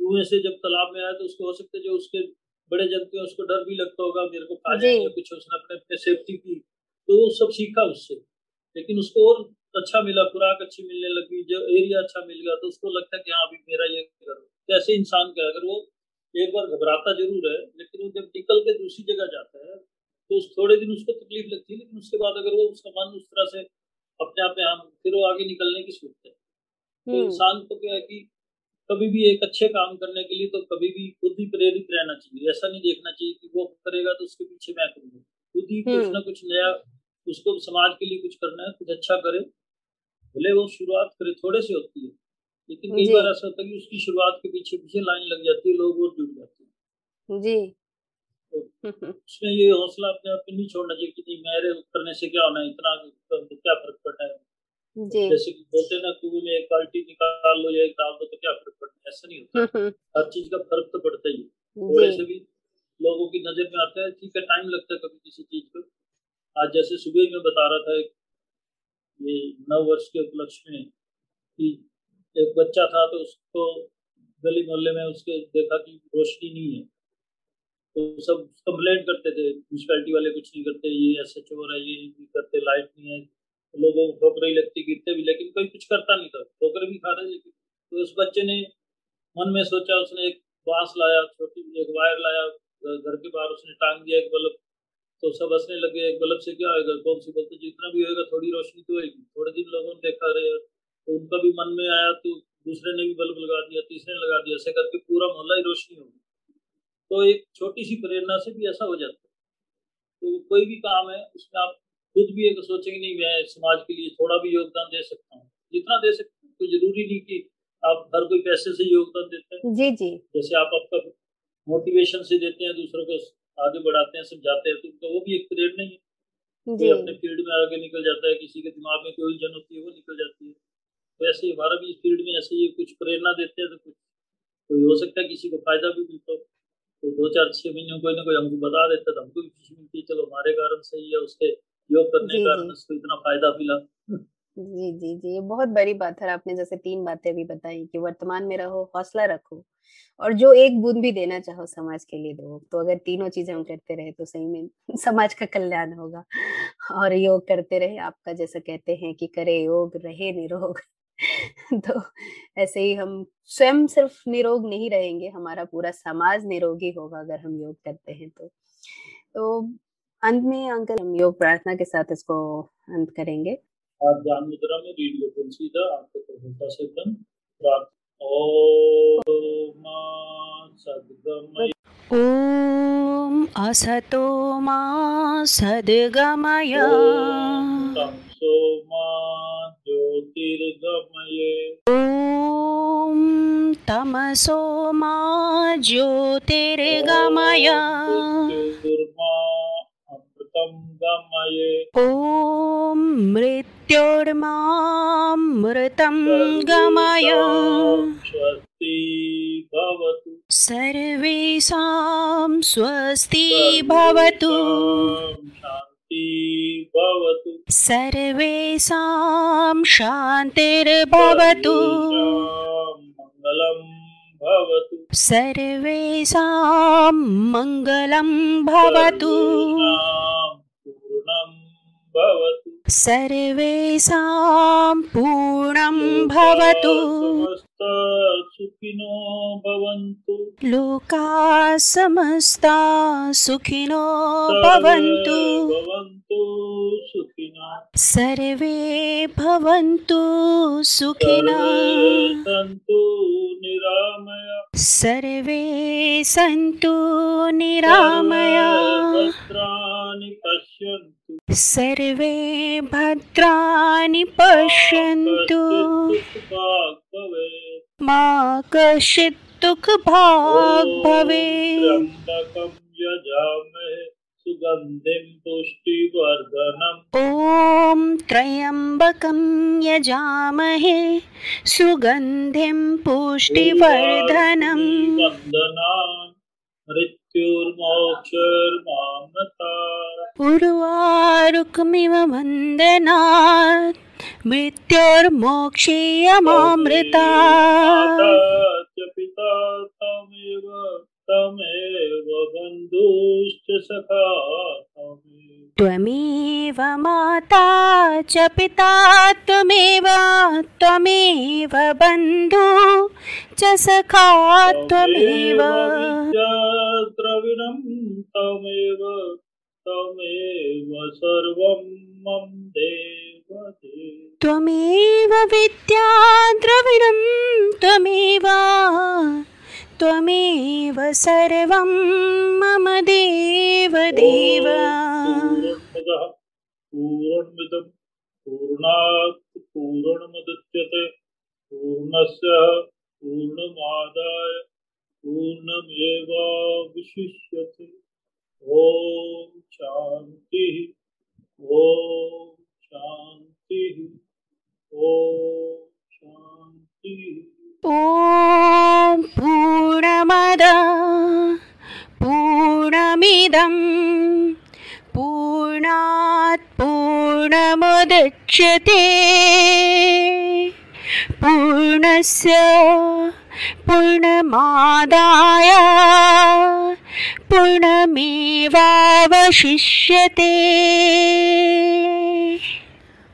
कुएँ से जब तालाब में आया तो उसको हो सकता है जो उसके बड़े जंतु उसको डर भी लगता होगा मेरे को खा जाएँगे कुछ उसने अपने अपने सेफ्टी की। तो वो सब सीखा उससे। लेकिन उसको और अच्छा मिला खुराक अच्छी मिलने लगी जो एरिया अच्छा मिल गया तो उसको लगता है कि हाँ अभी मेरा ये करो कैसे इंसान का अगर वो एक बार घबराता ज़रूर है लेकिन वो जब निकल के दूसरी जगह जाता है तो उस थोड़े दिन उसको तकलीफ़ लगती है लेकिन उसके बाद अगर वो उसका मन उस तरह से अपने आप में हम फिर वो आगे निकलने की सोचते हैं। तो हम्म। इंसान को क्या है कि कभी भी एक अच्छे काम करने के लिए तो कभी भी खुद ही प्रेरित रहना चाहिए। ऐसा नहीं देखना चाहिए कि वो करेगा तो उसके पीछे मैं करूँगा। खुद ही कुछ हम्म। ना कुछ नया उसको समाज के लिए कुछ करना है कुछ अच्छा करे भले वो शुरुआत करे थोड़े से होती है लेकिन कई बार ऐसा होता है कि उसकी शुरुआत के पीछे पीछे लाइन लग जाती है लोग और जुड़ जाते हैं। जी। उसमें ये हौसला अपने आप नहीं छोड़ना चाहिए कि नहीं मेरे करने से क्या होना है इतना तो क्या फ़र्क पड़ता है? जैसे कि बोलते हैं ना कुएँ में एक बाल्टी निकाल लो या एक डाल दो तो क्या फ़र्क पड़ता है? ऐसा नहीं होता। हर चीज़ का फ़र्क तो पड़ता ही है। भी लोगों की नज़र में आता है ठीक है टाइम लगता है कभी किसी चीज़ को। आज जैसे सुबह मैं बता रहा था ये नौ वर्ष के उपलक्ष्य में कि एक बच्चा था तो उसको गली मोहल्ले में उसके देखा कि रोशनी नहीं है। तो सब कंप्लेंट करते थे। म्यूनसिपैलिटी वाले कुछ नहीं करते, ये एस ऐसे चोर है ये नहीं करते लाइट नहीं है। लोगों को ठोकरें लगती गिरते भी, लेकिन कोई कुछ करता नहीं था। ठोकरें भी खा रहे लेकिन तो उस बच्चे ने मन में सोचा, उसने एक बाँस लाया, छोटी, एक वायर लाया, घर के बाहर उसने टांग दिया एक बल्ब। तो सब हंसने लगे, एक बल्ब से क्या होगा कौन सी बल्ब? तो जितना भी होएगा, थोड़ी रोशनी तो होगी थोड़े दिन लोगों ने देखा रहे तो उनका भी मन में आया तो दूसरे ने भी बल्ब लगा दिया, तीसरे ने लगा दिया। ऐसे करके पूरा मोहल्ला ही रोशनी होगी तो एक छोटी सी प्रेरणा से भी ऐसा हो जाता है। तो कोई भी काम है उसमें आप खुद भी एक सोचेंगे नहीं मैं समाज के लिए थोड़ा भी योगदान दे सकता हूँ। जितना दे सकते हैं तो ज़रूरी नहीं कि आप हर कोई पैसे से योगदान देते हैं। जी जी। जैसे आप आपका मोटिवेशन से देते हैं दूसरों को आगे बढ़ाते हैं समझाते हैं तो उनका वो भी एक प्रेरणा ही है। जी। कोई अपने फ़ील्ड में आगे निकल जाता है किसी के दिमाग में कोई उलझन होती है वो निकल जाती है। तो ऐसे हमारा भी इस फ़ील्ड में ऐसे ही कुछ प्रेरणा देते हैं तो कुछ कोई हो सकता है किसी को फ़ायदा भी मिलता हो। तो दो चार छह महीने कोई ना कोई हमको बता देता तो हमको भी खुशी मिलती है चलो हमारे कारण से या उसके योग करने के कारण उसको इतना फ़ायदा मिला। जी जी जी ये बहुत बड़ी बात है आपने जैसे तीन बातें भी बताई कि वर्तमान में रहो हौसला रखो और जो एक बूंद भी देना चाहो समाज के लिए दो तो अगर तीनों चीज़ें हम करते रहे तो सही में [LAUGHS] समाज का कल्याण होगा और योग करते रहे आपका जैसा कहते हैं कि करे योग रहे निरोग [LAUGHS] तो ऐसे ही हम स्वयं सिर्फ़ निरोग नहीं रहेंगे हमारा पूरा समाज निरोगी होगा अगर हम योग करते हैं तो। तो अंत में अंकल हम योग प्रार्थना के साथ इसको अंत करेंगे। आप ध्यान मुद्रा में सीधा आपको प्रभुता से प्राप्त ओम असतो मा सद्गमय। तमसो मा ज्योतिर्गमये ॐ तमसो मा ज्योतिर्गमय मृत्युर्मा अमृतं गमये। ॐ मृत्योर्मामृतं गमय। स्वस्ति भवतु। सर्वेषां स्वस्ति भवतु। शान्ति भवतु। सर्वेषां शान्तिर्भवतु। मङ्गलं भवतु। सर्वेषां मङ्गलं भवतु। पूर्णं भवतु सर्वेषां पूर्णं भवतु। सुखिनो भवन्तु। लोकाः समस्ता सुखिनो भवन्तु। भवन्तु सुखिनः। सर्वे भवन्तु सुखिनः। सन्तु निरामय। सर्वे सन्तु निरामया। पश्यन्तु। सर्वे भद्राणि पश्यन्तु। मा कश्चित् दुःखभाग् भवेत्। सुगन्धिं पुष्टिवर्धनम्। ॐ त्र्यम्बकं यजामहे सुगन्धिं पुष्टिवर्धनम्। मृत्युर्मोक्षर्मामता। उर्वारुकमिव वन्दनात् मृत्योर्मोक्षीयमामृता माता च पिता तमेव तमेव बन्धुश्च सखा त्वमेव माता च पिता त्वमेव त्वमेव बन्धु च सखा त्वमेव द्रविणं तमेव तमेव सर्वं मम देव देव त्वमेव विद्या द्रविणं त्वमेव त्वमेव सर्वं मम देव देव पूर्णमिदं पूर्णात् पूर्णमुदच्यते। पूर्णस्य पूर्णमादाय पूर्णमेवावशिष्यते। ॐ पूर्णमुदच्यते पूर्णस्य पूर्णमादाय पूर्णमेवावशिष्यते।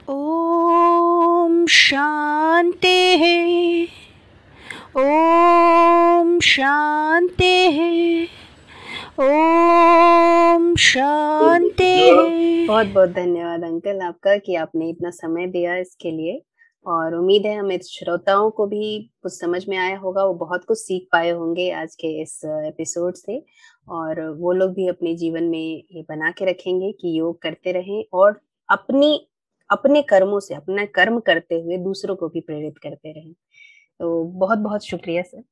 ॐ शान्तिः। ॐ शान्तिः। ओम शांति। बहुत बहुत धन्यवाद अंकल आपका कि आपने इतना समय दिया इसके लिए। और उम्मीद है हमें श्रोताओं को भी कुछ समझ में आया होगा, वो बहुत कुछ सीख पाए होंगे आज के इस एपिसोड से। और वो लोग भी अपने जीवन में ये बना के रखेंगे कि योग करते रहें और अपनी, अपने कर्मों से, अपना कर्म करते हुए दूसरों को भी प्रेरित करते रहें। तो बहुत बहुत शुक्रिया सर।